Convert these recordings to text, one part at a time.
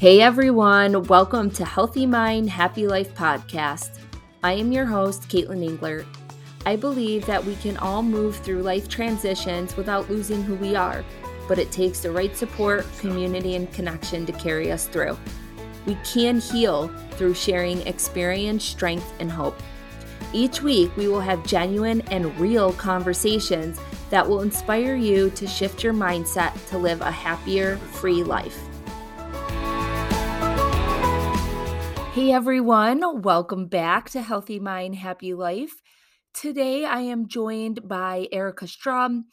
Hey everyone, welcome to Healthy Mind, Happy Life podcast. I am your host, Caitlin Engler. I believe that we can all move through life transitions without losing who we are, but it takes the right support, community, and connection to carry us through. We can heal through sharing experience, strength, and hope. Each week, we will have genuine and real conversations that will inspire you to shift your mindset to live a happier, free life. Hey everyone, welcome back to Healthy Mind, Happy Life. Today I am joined by Erica Strom,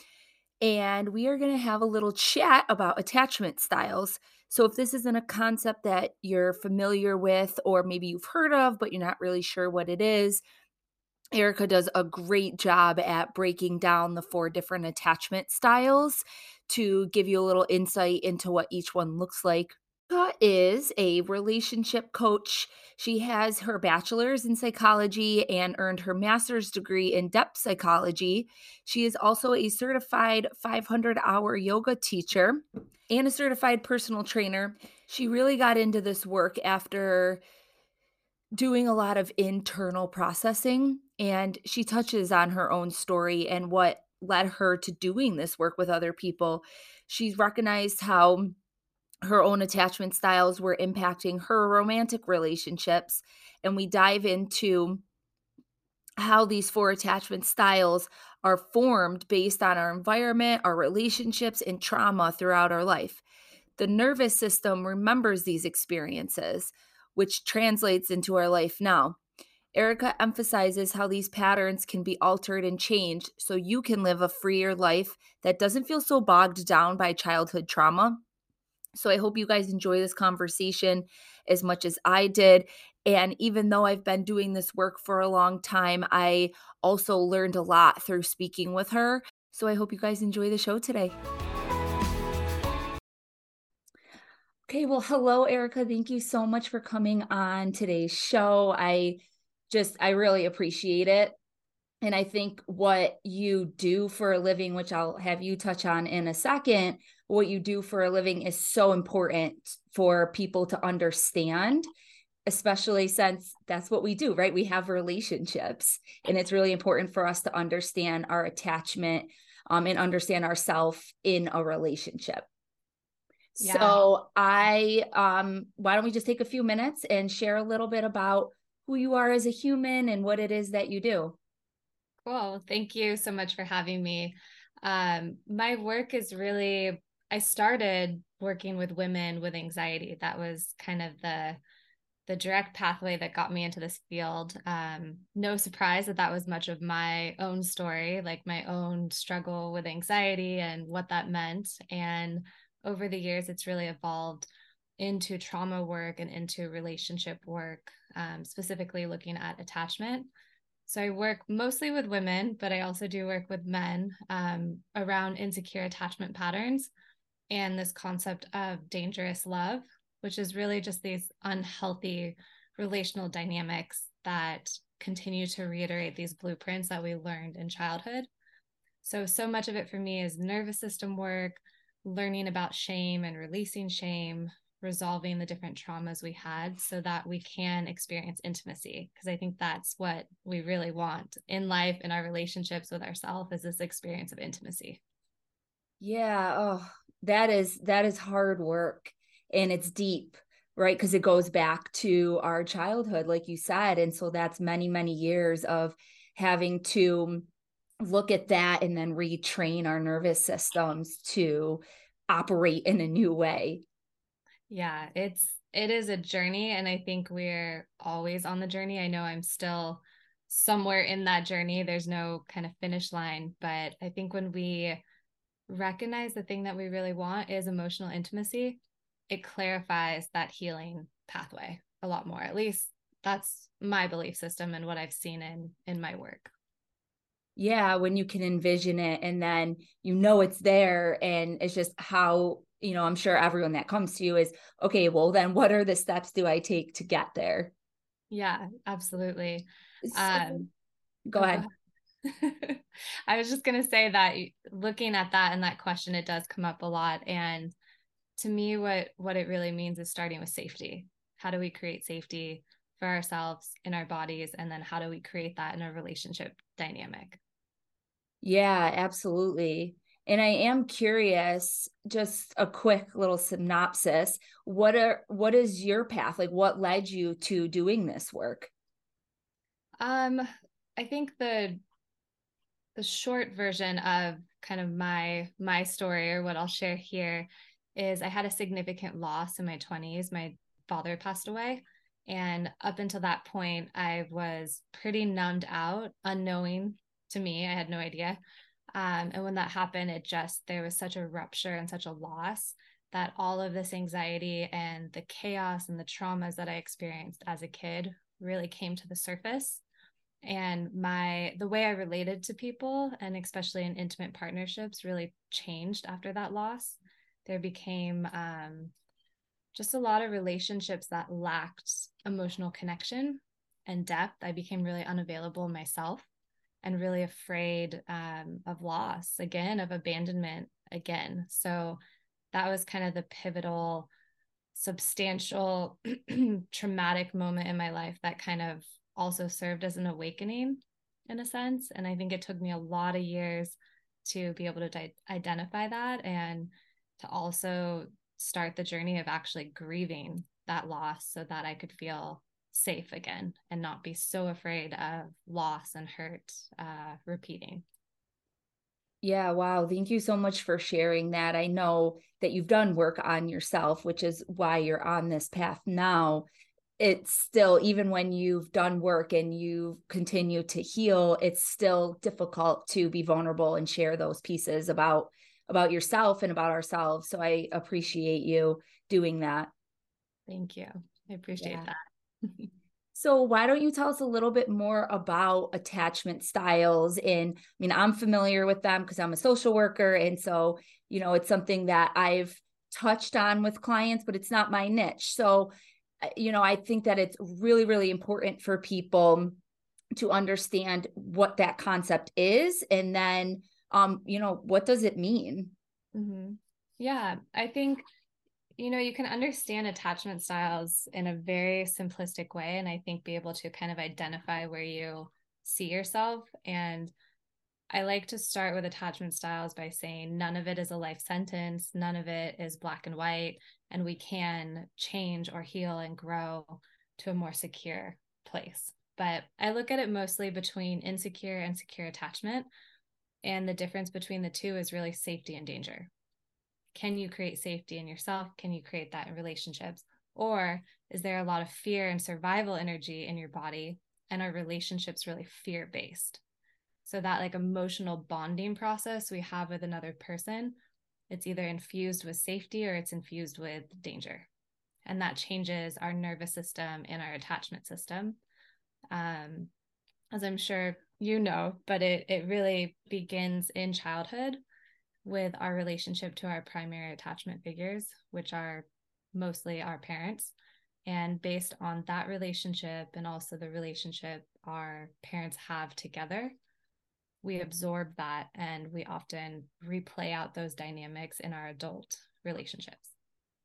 and we are going to have a little chat about attachment styles. So, if this isn't a concept that you're familiar with, or maybe you've heard of, but you're not really sure what it is, Erica does a great job at breaking down the four different attachment styles to give you a little insight into what each one looks like is a relationship coach. She has her bachelor's in psychology and earned her master's degree in depth psychology. She is also a certified 500 hour yoga teacher and a certified personal trainer. She really got into this work after doing a lot of internal processing, and she touches on her own story and what led her to doing this work with other people. She's recognized how her own attachment styles were impacting her romantic relationships. And we dive into how these four attachment styles are formed based on our environment, our relationships, and trauma throughout our life. The nervous system remembers these experiences, which translates into our life now. Erica emphasizes how these patterns can be altered and changed so you can live a freer life that doesn't feel so bogged down by childhood trauma so I hope you guys enjoy this conversation as much as I did. And even though I've been doing this work for a long time, I also learned a lot through speaking with her. So I hope you guys enjoy the show today. Okay, well, hello, Erica. Thank you so much for coming on today's show. I just, I really appreciate it. And I think what you do for a living, which I'll have you touch on in a second, what you do for a living is so important for people to understand especially since that's what we do right? We have relationships and it's really important for us to understand our attachment um, and understand ourselves in a relationship. Yeah. so i um why don't we just take a few minutes and share a little bit about who you are as a human and what it is that you do? Cool. Thank you so much for having me. Um my work is really I started working with women with anxiety. That was kind of the the direct pathway that got me into this field. Um, no surprise that that was much of my own story, like my own struggle with anxiety and what that meant. And over the years, it's really evolved into trauma work and into relationship work, um, specifically looking at attachment. So I work mostly with women, but I also do work with men um, around insecure attachment patterns and this concept of dangerous love, which is really just these unhealthy relational dynamics that continue to reiterate these blueprints that we learned in childhood. So, so much of it for me is nervous system work, learning about shame and releasing shame, resolving the different traumas we had so that we can experience intimacy. Because I think that's what we really want in life, in our relationships with ourselves, is this experience of intimacy. Yeah. Oh, that is that is hard work and it's deep right? Because it goes back to our childhood like you said. And so that's many many years of having to look at that and then retrain our nervous systems to operate in a new way. Yeah it's it is a journey and i think we're always on the journey. I know i'm still somewhere in that journey. There's no kind of finish line but i think when we recognize the thing that we really want is emotional intimacy, it clarifies that healing pathway a lot more. At least that's my belief system and what I've seen in in my work. Yeah, when you can envision it and then you know it's there and it's just how, you know, I'm sure everyone that comes to you is okay, well then what are the steps do I take to get there? Yeah, absolutely. So, um go ahead. I was just going to say that looking at that and that question, it does come up a lot. And to me what what it really means is starting with safety. How do we create safety for ourselves in our bodies and then how do we create that in a relationship dynamic? Yeah absolutely and i am curious just a quick little synopsis what are what is your path? Like what led you to doing this work? Um i think the the short version of kind of my my story or what i'll share here is I had a significant loss in my 20s. My father passed away. And up until that point, I was pretty numbed out, unknowing to me. I had no idea. Um, and when that happened, it just, there was such a rupture and such a loss that all of this anxiety and the chaos and the traumas that I experienced as a kid really came to the surface. And my, the way I related to people and especially in intimate partnerships really changed after that loss there became um, just a lot of relationships that lacked emotional connection and depth. I became really unavailable myself and really afraid um, of loss again, of abandonment again. So that was kind of the pivotal, substantial, traumatic moment in my life that kind of also served as an awakening in a sense. And I think it took me a lot of years to be able to di- identify that and to also start the journey of actually grieving that loss so that I could feel safe again and not be so afraid of loss and hurt uh, repeating. Yeah, wow. Thank you so much for sharing that. I know that you've done work on yourself, which is why you're on this path now. It's still, even when you've done work and you continue to heal, it's still difficult to be vulnerable and share those pieces about about yourself and about ourselves. So I appreciate you doing that. Thank you. I appreciate yeah. that. so why don't you tell us a little bit more about attachment styles and I mean I'm familiar with them because I'm a social worker and so you know it's something that I've touched on with clients but it's not my niche. So you know I think that it's really really important for people to understand what that concept is and then um you know what does it mean mm-hmm. yeah i think you know you can understand attachment styles in a very simplistic way and i think be able to kind of identify where you see yourself and I like to start with attachment styles by saying none of it is a life sentence, none of it is black and white, and we can change or heal and grow to a more secure place. But I look at it mostly between insecure and secure attachment, and the difference between the two is really safety and danger. Can you create safety in yourself? Can you create that in relationships? Or is there a lot of fear and survival energy in your body? And are relationships really fear based? So, that like emotional bonding process we have with another person, it's either infused with safety or it's infused with danger. And that changes our nervous system and our attachment system. Um, as I'm sure you know, but it it really begins in childhood with our relationship to our primary attachment figures, which are mostly our parents. And based on that relationship and also the relationship our parents have together, we absorb that and we often replay out those dynamics in our adult relationships.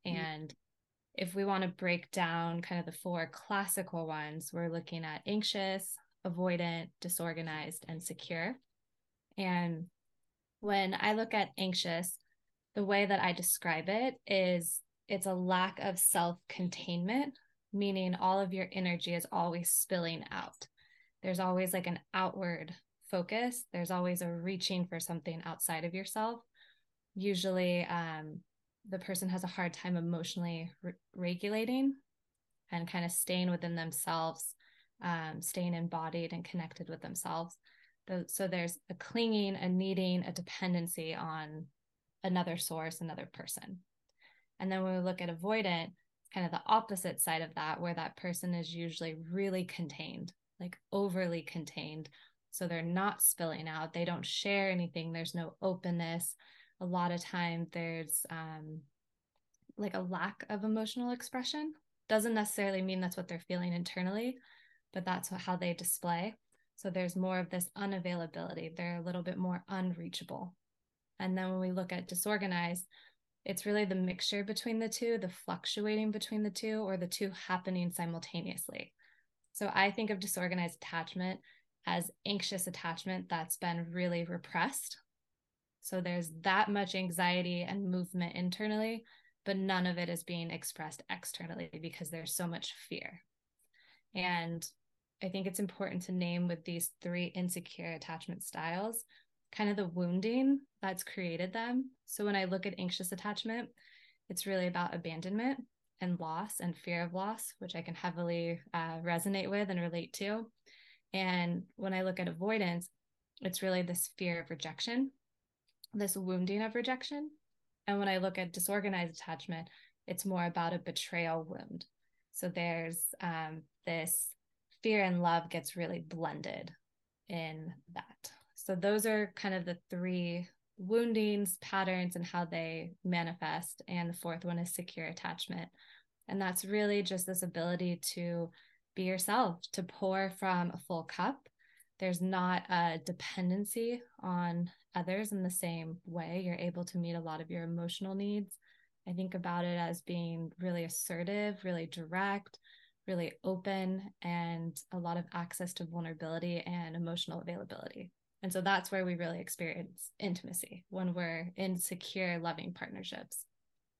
Mm-hmm. And if we want to break down kind of the four classical ones, we're looking at anxious, avoidant, disorganized, and secure. And when I look at anxious, the way that I describe it is it's a lack of self containment, meaning all of your energy is always spilling out. There's always like an outward focus, there's always a reaching for something outside of yourself. Usually, um, the person has a hard time emotionally re- regulating and kind of staying within themselves um, staying embodied and connected with themselves. So there's a clinging, a needing, a dependency on another source, another person. And then when we look at avoidant, kind of the opposite side of that, where that person is usually really contained, like overly contained. So they're not spilling out, they don't share anything, there's no openness. A lot of time there's um, like a lack of emotional expression. Doesn't necessarily mean that's what they're feeling internally, but that's how they display. So there's more of this unavailability. They're a little bit more unreachable. And then when we look at disorganized, it's really the mixture between the two, the fluctuating between the two, or the two happening simultaneously. So I think of disorganized attachment as anxious attachment that's been really repressed. So there's that much anxiety and movement internally, but none of it is being expressed externally because there's so much fear. And I think it's important to name with these three insecure attachment styles kind of the wounding that's created them. So when I look at anxious attachment, it's really about abandonment and loss and fear of loss, which I can heavily uh, resonate with and relate to. And when I look at avoidance, it's really this fear of rejection, this wounding of rejection. And when I look at disorganized attachment, it's more about a betrayal wound. So there's um, this fear and love gets really blended in that. So those are kind of the three woundings, patterns, and how they manifest. And the fourth one is secure attachment. And that's really just this ability to be yourself, to pour from a full cup. There's not a dependency on others in the same way. You're able to meet a lot of your emotional needs. I think about it as being really assertive, really direct, really open, and a lot of access to vulnerability and emotional availability. And so that's where we really experience intimacy when we're in secure, loving partnerships.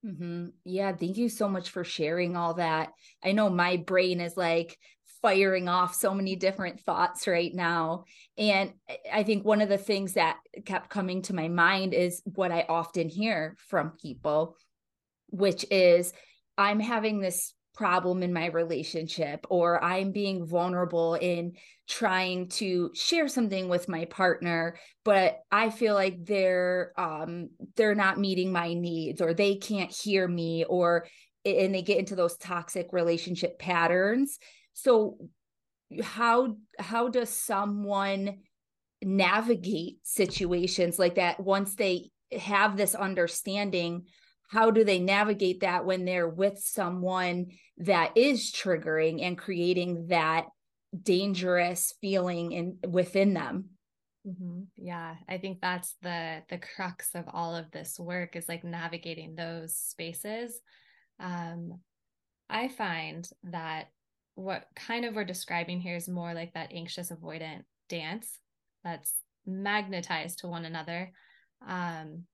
Mm-hmm. Yeah, thank you so much for sharing all that. I know my brain is like firing off so many different thoughts right now. And I think one of the things that kept coming to my mind is what I often hear from people, which is I'm having this problem in my relationship or i'm being vulnerable in trying to share something with my partner but i feel like they're um they're not meeting my needs or they can't hear me or and they get into those toxic relationship patterns. So how how does someone navigate situations like that once they have this understanding how do they navigate that when they're with someone that is triggering and creating that dangerous feeling in within them? Mm-hmm. yeah i think that's the the crux of all of this work is like navigating those spaces. Um i find that what kind of we're describing here is more like that anxious avoidant dance that's magnetized to one another. Um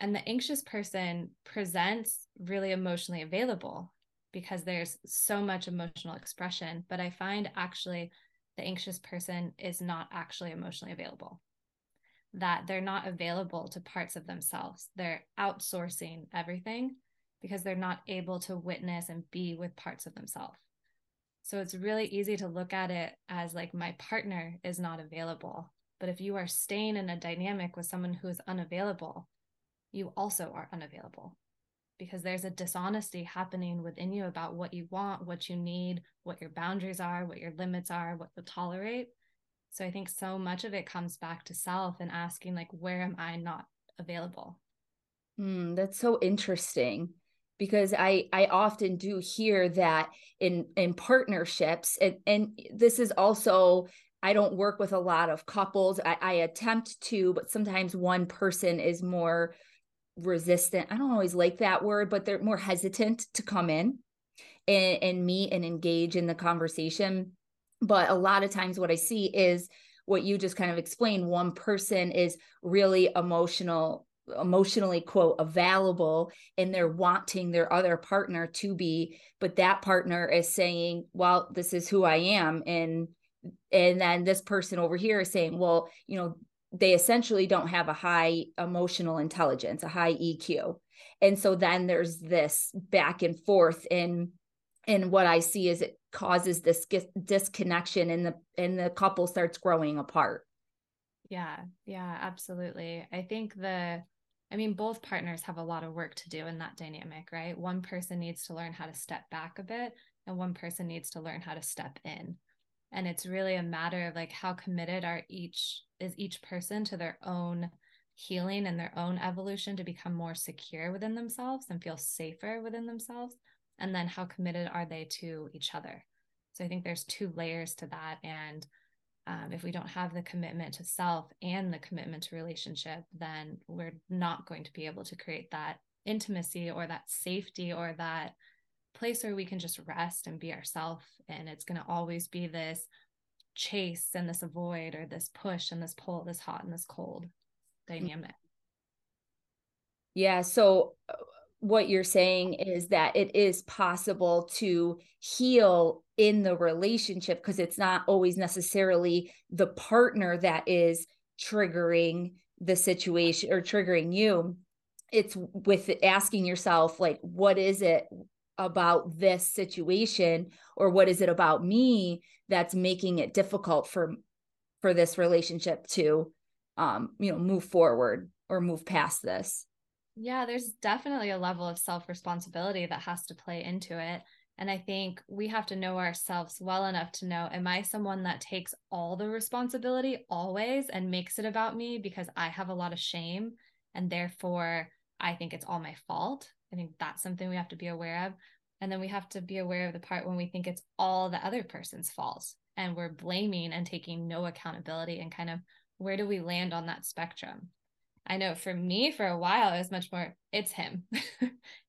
and the anxious person presents really emotionally available because there's so much emotional expression. But I find actually the anxious person is not actually emotionally available, that they're not available to parts of themselves. They're outsourcing everything because they're not able to witness and be with parts of themselves. So it's really easy to look at it as like my partner is not available. But if you are staying in a dynamic with someone who is unavailable, you also are unavailable because there's a dishonesty happening within you about what you want, what you need, what your boundaries are, what your limits are, what you'll tolerate. So I think so much of it comes back to self and asking, like, where am I not available? Mm, that's so interesting because I I often do hear that in in partnerships and and this is also I don't work with a lot of couples. I, I attempt to, but sometimes one person is more resistant. I don't always like that word, but they're more hesitant to come in and, and meet and engage in the conversation. But a lot of times, what I see is what you just kind of explained. One person is really emotional emotionally quote available and they're wanting their other partner to be but that partner is saying well this is who i am and and then this person over here is saying well you know they essentially don't have a high emotional intelligence, a high EQ. And so then there's this back and forth in and what I see is it causes this disconnection and the and the couple starts growing apart. Yeah, yeah, absolutely. I think the I mean both partners have a lot of work to do in that dynamic, right? One person needs to learn how to step back a bit and one person needs to learn how to step in and it's really a matter of like how committed are each is each person to their own healing and their own evolution to become more secure within themselves and feel safer within themselves? And then how committed are they to each other? So i think there's two layers to that. And um, if we don't have the commitment to self and the commitment to relationship, then we're not going to be able to create that intimacy or that safety or that place where we can just rest and be ourselves. And it's going to always be this chase and this avoid or this push and this pull, this hot and this cold dynamic. Yeah. So, uh, what you're saying is that it is possible to heal in the relationship because it's not always necessarily the partner that is triggering the situation or triggering you. It's with asking yourself, like, what is it about this situation or what is it about me that's making it difficult for for this relationship to um you know move forward or move past this yeah, there's definitely a level of self responsibility that has to play into it. And I think we have to know ourselves well enough to know Am I someone that takes all the responsibility always and makes it about me because I have a lot of shame and therefore I think it's all my fault? I think that's something we have to be aware of. And then we have to be aware of the part when we think it's all the other person's fault and we're blaming and taking no accountability and kind of where do we land on that spectrum? I know for me, for a while, it was much more, it's him.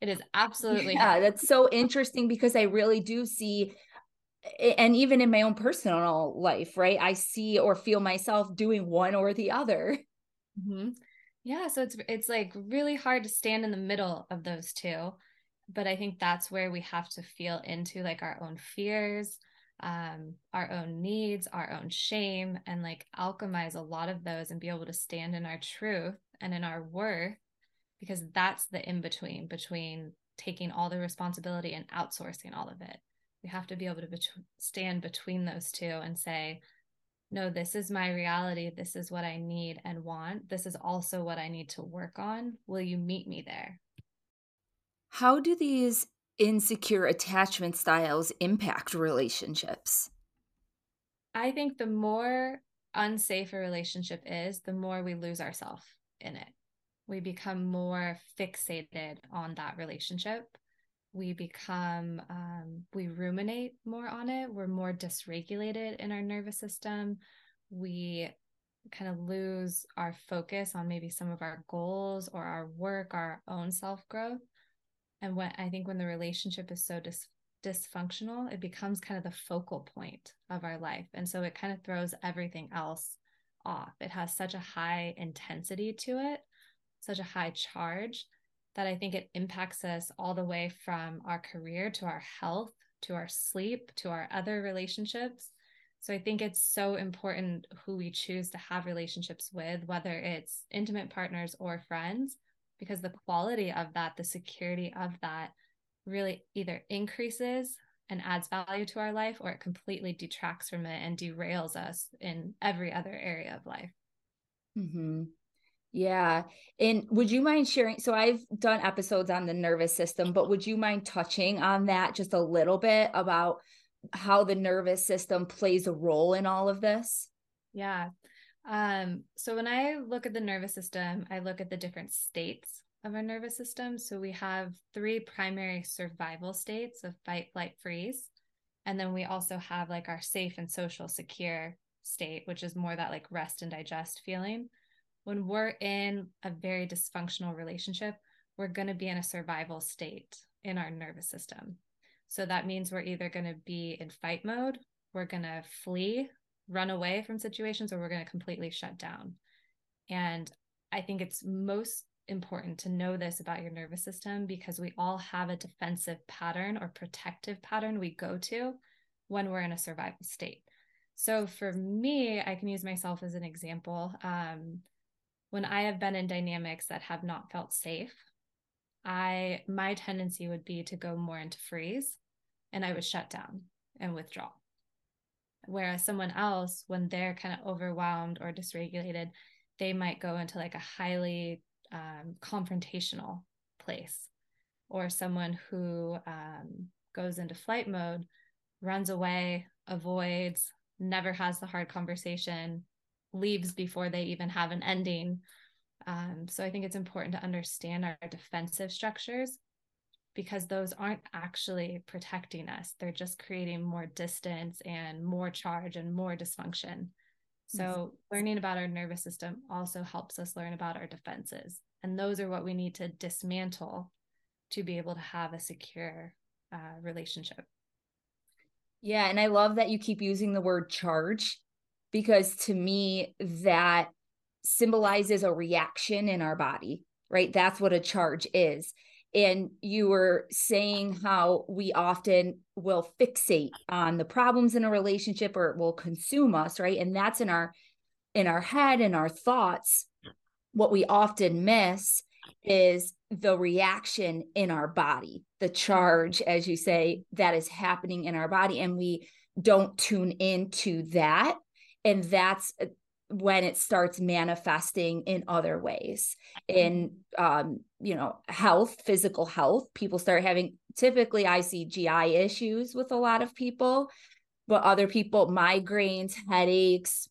it is absolutely yeah, him. that's so interesting because I really do see and even in my own personal life, right? I see or feel myself doing one or the other. Mm-hmm. Yeah, so it's it's like really hard to stand in the middle of those two, but I think that's where we have to feel into like our own fears, um, our own needs, our own shame, and like alchemize a lot of those and be able to stand in our truth and in our worth, because that's the in between between taking all the responsibility and outsourcing all of it. We have to be able to bet- stand between those two and say, no, this is my reality. This is what I need and want. This is also what I need to work on. Will you meet me there? How do these insecure attachment styles impact relationships? I think the more unsafe a relationship is, the more we lose ourselves in it. We become more fixated on that relationship. We become, um, we ruminate more on it. We're more dysregulated in our nervous system. We kind of lose our focus on maybe some of our goals or our work, our own self growth and when i think when the relationship is so dis- dysfunctional it becomes kind of the focal point of our life and so it kind of throws everything else off it has such a high intensity to it such a high charge that i think it impacts us all the way from our career to our health to our sleep to our other relationships so I think it's so important who we choose to have relationships with, whether it's intimate partners or friends, because the quality of that, the security of that really either increases and adds value to our life or it completely detracts from it and derails us in every other area of life. Mm-hmm. Yeah. And would you mind sharing? So I've done episodes on the nervous system, but would you mind touching on that just a little bit about how the nervous system plays a role in all of this? Yeah. Um, so when I look at the nervous system, I look at the different states of our nervous system. So we have three primary survival states of fight, flight, freeze. And then we also have like our safe and social secure state, which is more that like rest and digest feeling. When we're in a very dysfunctional relationship, we're going to be in a survival state in our nervous system. So that means we're either going to be in fight mode, we're going to flee run away from situations or we're going to completely shut down. And I think it's most important to know this about your nervous system because we all have a defensive pattern or protective pattern we go to when we're in a survival state. So for me, I can use myself as an example. Um, when I have been in dynamics that have not felt safe, I my tendency would be to go more into freeze and I would shut down and withdraw. Whereas someone else, when they're kind of overwhelmed or dysregulated, they might go into like a highly um, confrontational place. Or someone who um, goes into flight mode, runs away, avoids, never has the hard conversation, leaves before they even have an ending. Um, so I think it's important to understand our defensive structures because those aren't actually protecting us. They're just creating more distance and more charge and more dysfunction. So, learning about our nervous system also helps us learn about our defenses. And those are what we need to dismantle to be able to have a secure uh, relationship. Yeah. And I love that you keep using the word charge because to me, that symbolizes a reaction in our body, right? That's what a charge is. And you were saying how we often will fixate on the problems in a relationship or it will consume us, right? And that's in our in our head and our thoughts. What we often miss is the reaction in our body, the charge, as you say, that is happening in our body. And we don't tune into that. And that's uh, when it starts manifesting in other ways. In um, you know health physical health people start having typically i see gi issues with a lot of people but other people migraines headaches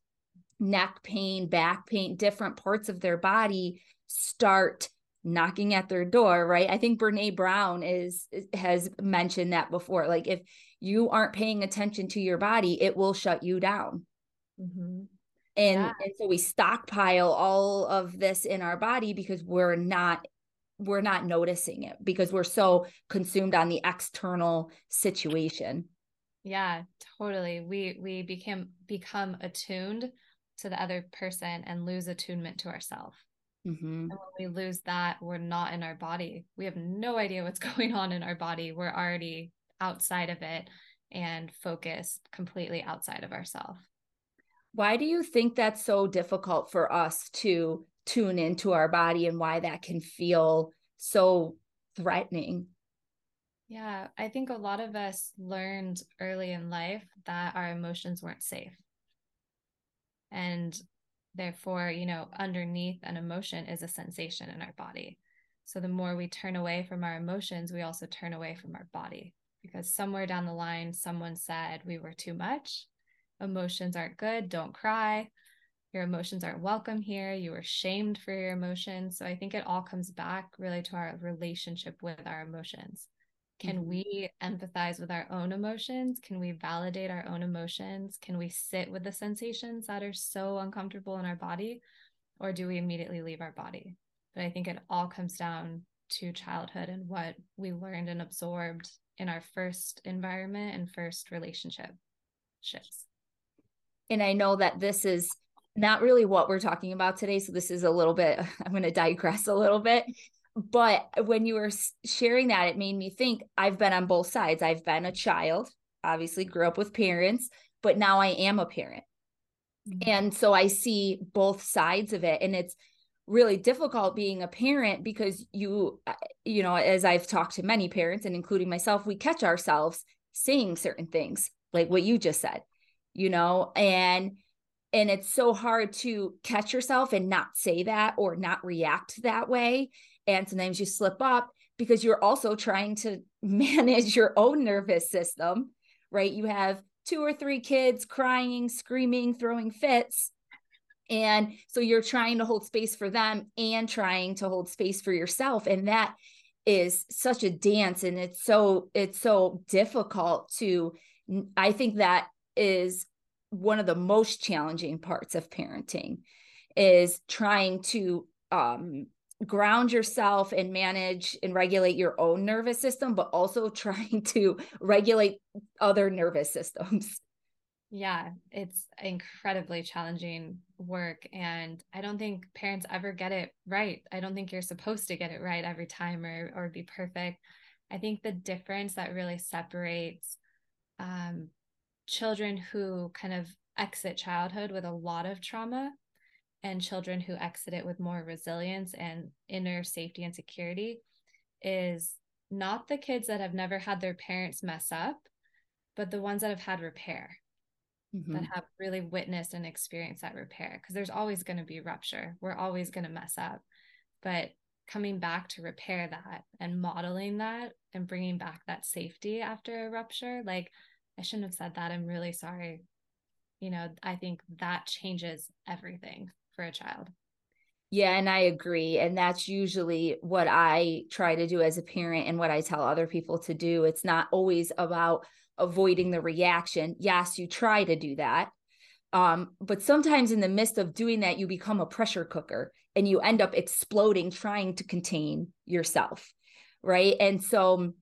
neck pain back pain different parts of their body start knocking at their door right? I think Brené Brown is has mentioned that before. Like if you aren't paying attention to your body it will shut you down mm-hmm. and yeah. and so we stockpile all of this in our body because we're not we're not noticing it because we're so consumed on the external situation yeah totally we we became become attuned to the other person and lose attunement to ourselves Mm-hmm. And when we lose that, we're not in our body. We have no idea what's going on in our body. We're already outside of it and focused completely outside of ourselves. Why do you think that's so difficult for us to tune into our body and why that can feel so threatening? Yeah, I think a lot of us learned early in life that our emotions weren't safe. And Therefore, you know, underneath an emotion is a sensation in our body. So the more we turn away from our emotions, we also turn away from our body because somewhere down the line, someone said we were too much. Emotions aren't good. Don't cry. Your emotions aren't welcome here. You were shamed for your emotions. So I think it all comes back really to our relationship with our emotions. Can mm-hmm. we empathize with our own emotions? Can we validate our own emotions? Can we sit with the sensations that are so uncomfortable in our body? Or do we immediately leave our body? But I think it all comes down to childhood and what we learned and absorbed in our first environment and first relationship shifts. And I know that this is not really what we're talking about today. So this is a little bit, I'm going to digress a little bit but when you were sharing that it made me think i've been on both sides i've been a child obviously grew up with parents but now i am a parent mm-hmm. and so i see both sides of it and it's really difficult being a parent because you uh, you know as i've talked to many parents and including myself we catch ourselves saying certain things like what you just said you know and and it's so hard to catch yourself and not say that or not react that way and sometimes you slip up because you're also trying to manage your own nervous system, right? You have two or three kids crying, screaming, throwing fits. And so you're trying to hold space for them and trying to hold space for yourself. And that is such a dance and it's so it's so difficult to I think that is one of the most challenging parts of parenting is trying to um ground yourself and manage and regulate your own nervous system, but also trying to regulate other nervous systems. Yeah, it's incredibly challenging work. And I don't think parents ever get it right. I don't think you're supposed to get it right every time or, or be perfect. I think the difference that really separates um, children who kind of exit childhood with a lot of trauma and children who exit it with more resilience and inner safety and security is not the kids that have never had their parents mess up, but the ones that have had repair, mm-hmm. that have really witnessed and experienced that repair. Because there's always going to be rupture, we're always going to mess up. But coming back to repair that and modeling that and bringing back that safety after a rupture, like, I shouldn't have said that. I'm really sorry. You know, I think that changes everything for a child. Yeah, and I agree. And that's usually what I try to do as a parent and what I tell other people to do. It's not always about avoiding the reaction. Yes, you try to do that, Um, but sometimes in the midst of doing that, you become a pressure cooker and you end up exploding trying to contain yourself. Right. And so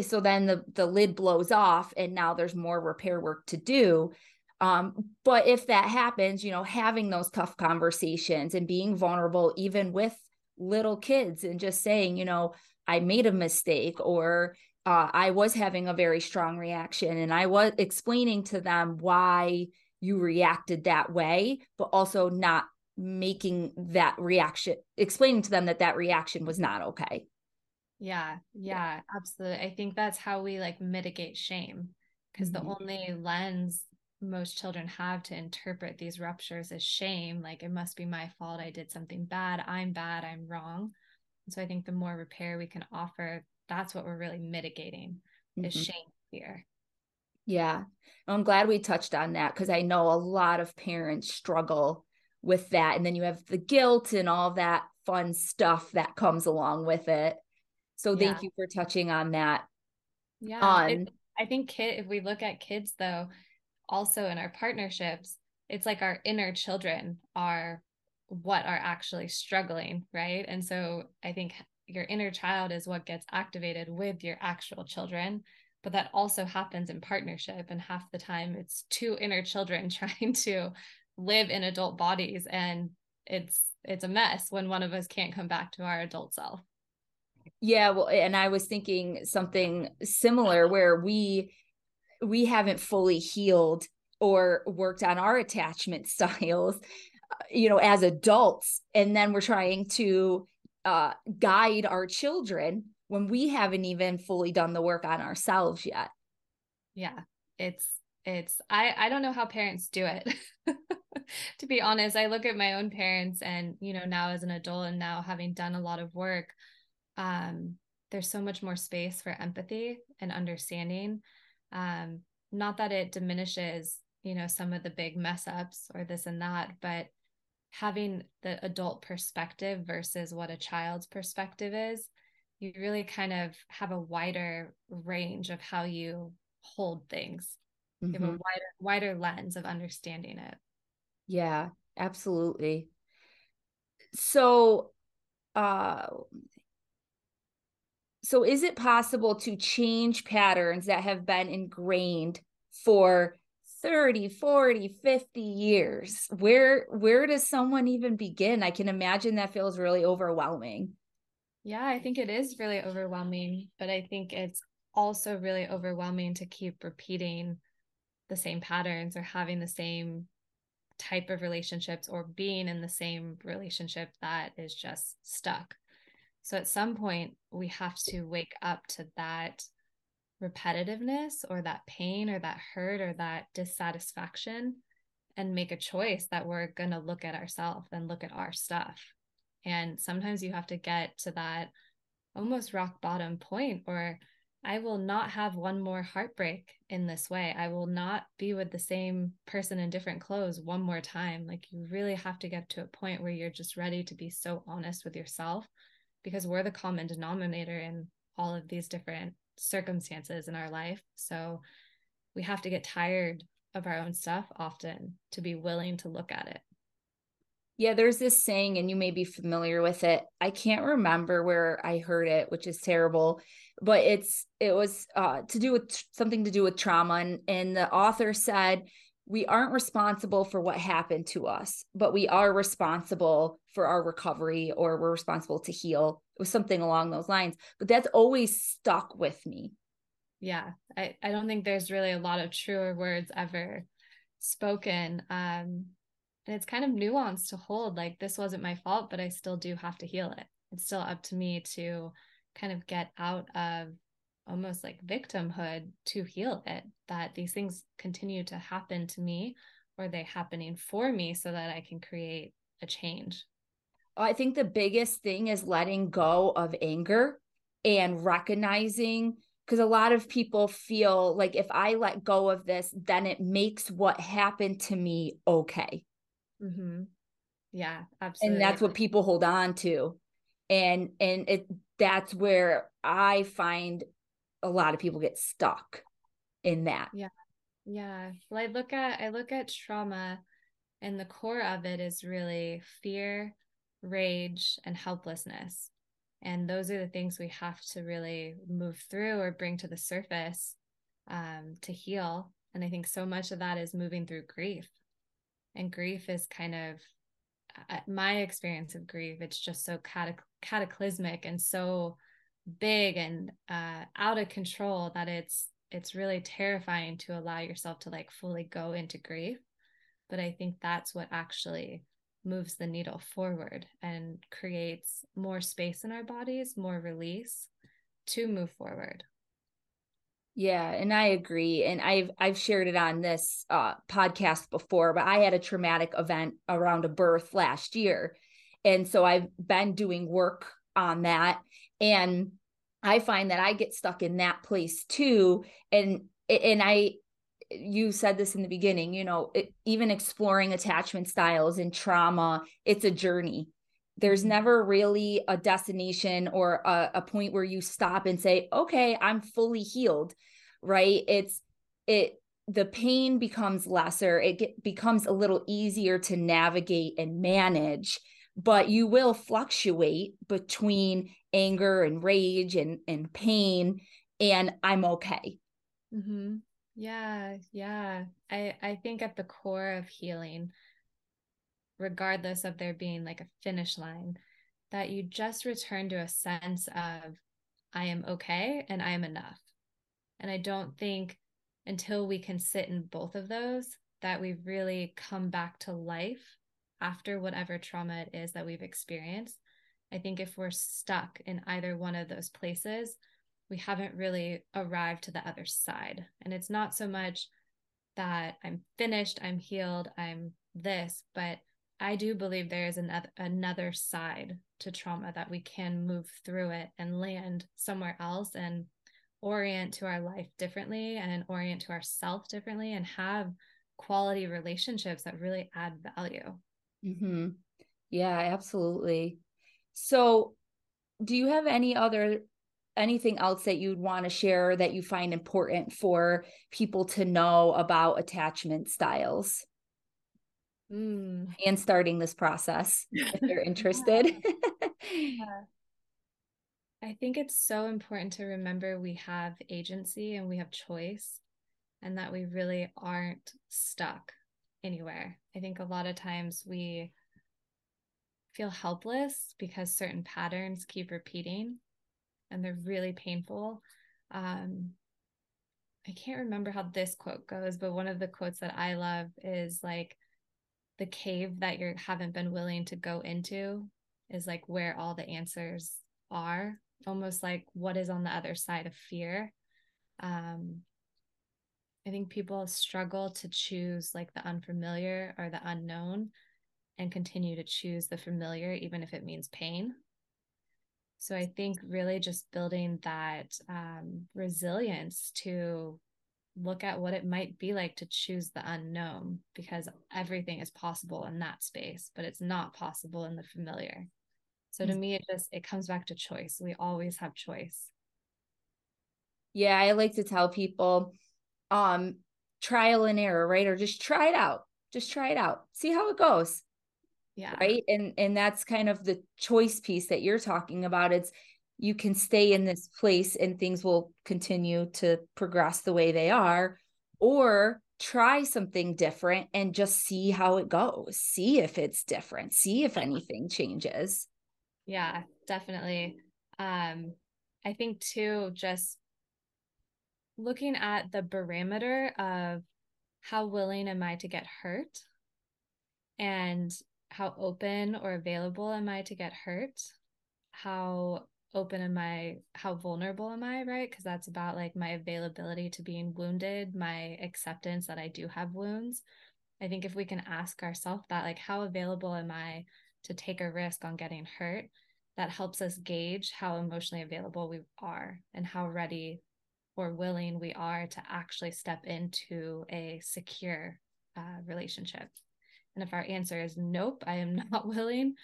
so then the the lid blows off and now there's more repair work to do. Um, but if that happens you know having those tough conversations and being vulnerable even with little kids and just saying you know i made a mistake or uh, i was having a very strong reaction and i was explaining to them why you reacted that way but also not making that reaction explaining to them that that reaction was not okay yeah, yeah, absolutely. I think that's how we like mitigate shame because mm-hmm. the only lens most children have to interpret these ruptures is shame like it must be my fault. I did something bad. I'm bad. I'm wrong. And so i think the more repair we can offer that's what we're really mitigating mm-hmm. is shame fear yeah. I'm glad we touched on that because i know a lot of parents struggle with that and then you have the guilt and all that fun stuff that comes along with it so yeah. thank you for touching on that. Yeah. On it, I think kid if we look at kids though, also in our partnerships, it's like our inner children are what are actually struggling, right? And so I think your inner child is what gets activated with your actual children but that also happens in partnership and half the time it's two inner children trying to live in adult bodies and it's it's a mess when one of us can't come back to our adult self yeah, well, and I was thinking something similar where we we haven't fully healed or worked on our attachment styles, uh, you know, as adults, and then we're trying to uh, guide our children when we haven't even fully done the work on ourselves yet. Yeah, it's it's I I don't know how parents do it. to be honest, I look at my own parents and you know now as an adult and now having done a lot of work um, there's so much more space for empathy and understanding. Um, not that it diminishes, you know, some of the big mess ups or this and that, but having the adult perspective versus what a child's perspective is, you really kind of have a wider range of how you hold things. Mm-hmm. You have a mm-hmm. wider wider lens of understanding it. Yeah, absolutely. So uh so is it possible to change patterns that have been ingrained for 30 40 50 years? Where where does someone even begin? I can imagine that feels really overwhelming. Yeah i think it is really overwhelming but i think it's also really overwhelming to keep repeating the same patterns or having the same type of relationships or being in the same relationship that is just stuck so at some point, we have to wake up to that repetitiveness or that pain or that hurt or that dissatisfaction and make a choice that we're going to look at ourselves and look at our stuff. And sometimes you have to get to that almost rock bottom point where I will not have one more heartbreak in this way. I will not be with the same person in different clothes one more time. Like you really have to get to a point where you're just ready to be so honest with yourself because we're the common denominator in all of these different circumstances in our life. So we have to get tired of our own stuff often to be willing to look at it. Yeah, there's this saying, and you may be familiar with it. I can't remember where I heard it, which is terrible, but it's it was uh, to do with something to do with trauma, and and the author said we aren't responsible for what happened to us, but we are responsible for our recovery or we're responsible to heal. It was something along those lines. But that's always stuck with me. Yeah. I, I don't think there's really a lot of truer words ever spoken. Um, and it's kind of nuanced to hold like this wasn't my fault, but I still do have to heal it. It's still up to me to kind of get out of almost like victimhood to heal it that these things continue to happen to me or they happening for me so that I can create a change. I think the biggest thing is letting go of anger and recognizing because a lot of people feel like if I let go of this, then it makes what happened to me okay. Mm-hmm. Yeah, absolutely. And that's what people hold on to. And and it that's where I find a lot of people get stuck in that. Yeah. Yeah. Well, I look at I look at trauma and the core of it is really fear, rage, and helplessness. And those are the things we have to really move through or bring to the surface um, to heal. And I think so much of that is moving through grief. And grief is kind of uh, my experience of grief. It's just so catac- cataclysmic and so big and uh, out of control that it's it's really terrifying to allow yourself to like fully go into grief. But I think that's what actually moves the needle forward and creates more space in our bodies, more release to move forward. Yeah, and I agree. And I've I've shared it on this uh, podcast before, but I had a traumatic event around a birth last year, and so I've been doing work on that, and I find that I get stuck in that place too, and and I you said this in the beginning you know it, even exploring attachment styles and trauma it's a journey. There's mm-hmm. never really a destination or a, a point where you stop and say okay i'm fully healed right? It's it the pain becomes lesser. It get, becomes a little easier to navigate and manage but you will fluctuate between anger and rage and and pain and i'm okay mm-hmm. yeah yeah i i think at the core of healing regardless of there being like a finish line, that you just return to a sense of, I am okay and I am enough. And I don't think until we can sit in both of those that we really come back to life after whatever trauma it is that we've experienced. I think if we're stuck in either one of those places, we haven't really arrived to the other side. And it's not so much that I'm finished, I'm healed, I'm this, but I do believe there is another another side to trauma that we can move through it and land somewhere else and orient to our life differently and orient to ourself differently and have quality relationships that really add value. Mm-hmm. Yeah, absolutely. So, do you have any other anything else that you'd want to share that you find important for people to know about attachment styles? mm. and starting this process if they're interested. yeah. I think it's so important to remember we have agency and we have choice and that we really aren't stuck anywhere. I think a lot of times we feel helpless because certain patterns keep repeating and they're really painful. Um, I can't remember how this quote goes, but one of the quotes that I love is like, the cave that you haven't been willing to go into is like where all the answers are almost like what is on the other side of fear um i think people struggle to choose like the unfamiliar or the unknown and continue to choose the familiar even if it means pain. So i think really just building that um, resilience to look at what it might be like to choose the unknown because everything is possible in that space but it's not possible in the familiar. So to mm. me it just it comes back to choice. We always have choice. Yeah i like to tell people um trial and error right? Or just try it out just try it out see how it goes yeah. right? And and that's kind of the choice piece that you're talking about. It's you can stay in this place and things will continue to progress the way they are or try something different and just see how it goes see if it's different see if anything changes. Yeah definitely. Um i think too just looking at the barometer of how willing am i to get hurt and how open or available am i to get hurt how open am I, how vulnerable am I, right? Because that's about like my availability to being wounded, my acceptance that I do have wounds. I think if we can ask ourselves that, like, how available am I to take a risk on getting hurt? That helps us gauge how emotionally available we are and how ready or willing we are to actually step into a secure uh, relationship. And if our answer is nope, I am not willing,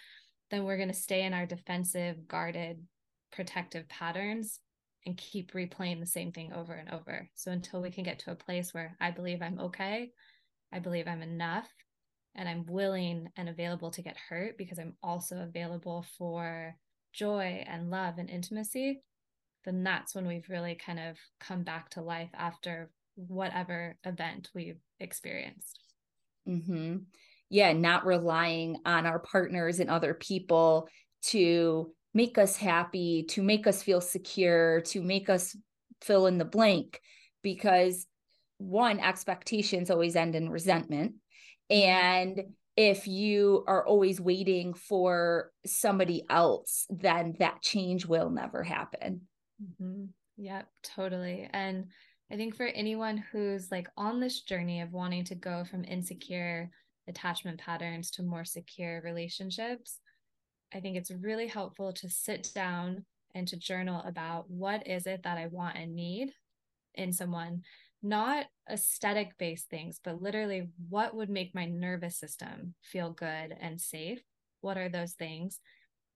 then we're going to stay in our defensive, guarded protective patterns and keep replaying the same thing over and over. So until we can get to a place where I believe I'm okay, I believe I'm enough, and I'm willing and available to get hurt because I'm also available for joy and love and intimacy, then that's when we've really kind of come back to life after whatever event we've experienced. Mm-hmm. Yeah, not relying on our partners and other people to make us happy, to make us feel secure, to make us fill in the blank, because one, expectations always end in resentment. And if you are always waiting for somebody else, then that change will never happen. Mm-hmm. Yep, totally. And I think for anyone who's like on this journey of wanting to go from insecure attachment patterns to more secure relationships, I think it's really helpful to sit down and to journal about what is it that I want and need in someone not aesthetic based things, but literally what would make my nervous system feel good and safe? What are those things?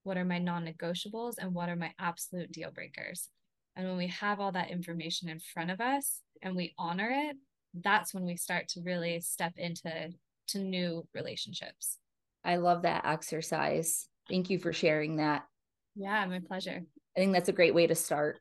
What are my non negotiables? And what are my absolute deal breakers? And when we have all that information in front of us and we honor it, that's when we start to really step into to new relationships. I love that exercise. Thank you for sharing that. Yeah, my pleasure. I think that's a great way to start.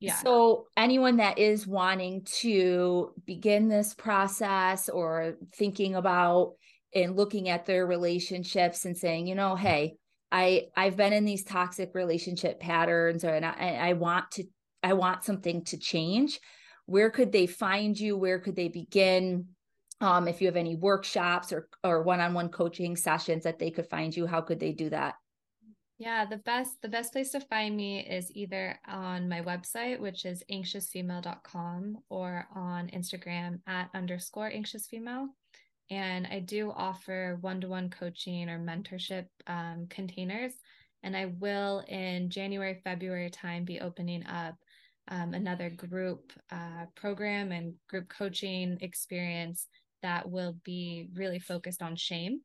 Yeah. So, anyone that is wanting to begin this process or thinking about and looking at their relationships and saying, you know, hey, I I've been in these toxic relationship patterns, or and I, I want to I want something to change. Where could they find you? Where could they begin? Um, if you have any workshops or or one on one coaching sessions that they could find you, how could they do that? Yeah, the best the best place to find me is either on my website, which is anxiousfemale.com, or on Instagram at underscore anxiousfemale. And I do offer one-to-one coaching or mentorship um, containers. And I will in January, February time be opening up um, another group uh, program and group coaching experience that will be really focused on shame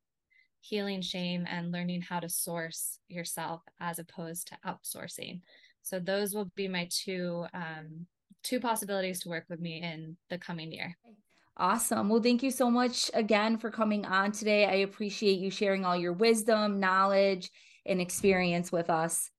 healing shame and learning how to source yourself as opposed to outsourcing. So those will be my two um, two possibilities to work with me in the coming year. Awesome. Well, thank you so much again for coming on today. I appreciate you sharing all your wisdom, knowledge, and experience with us.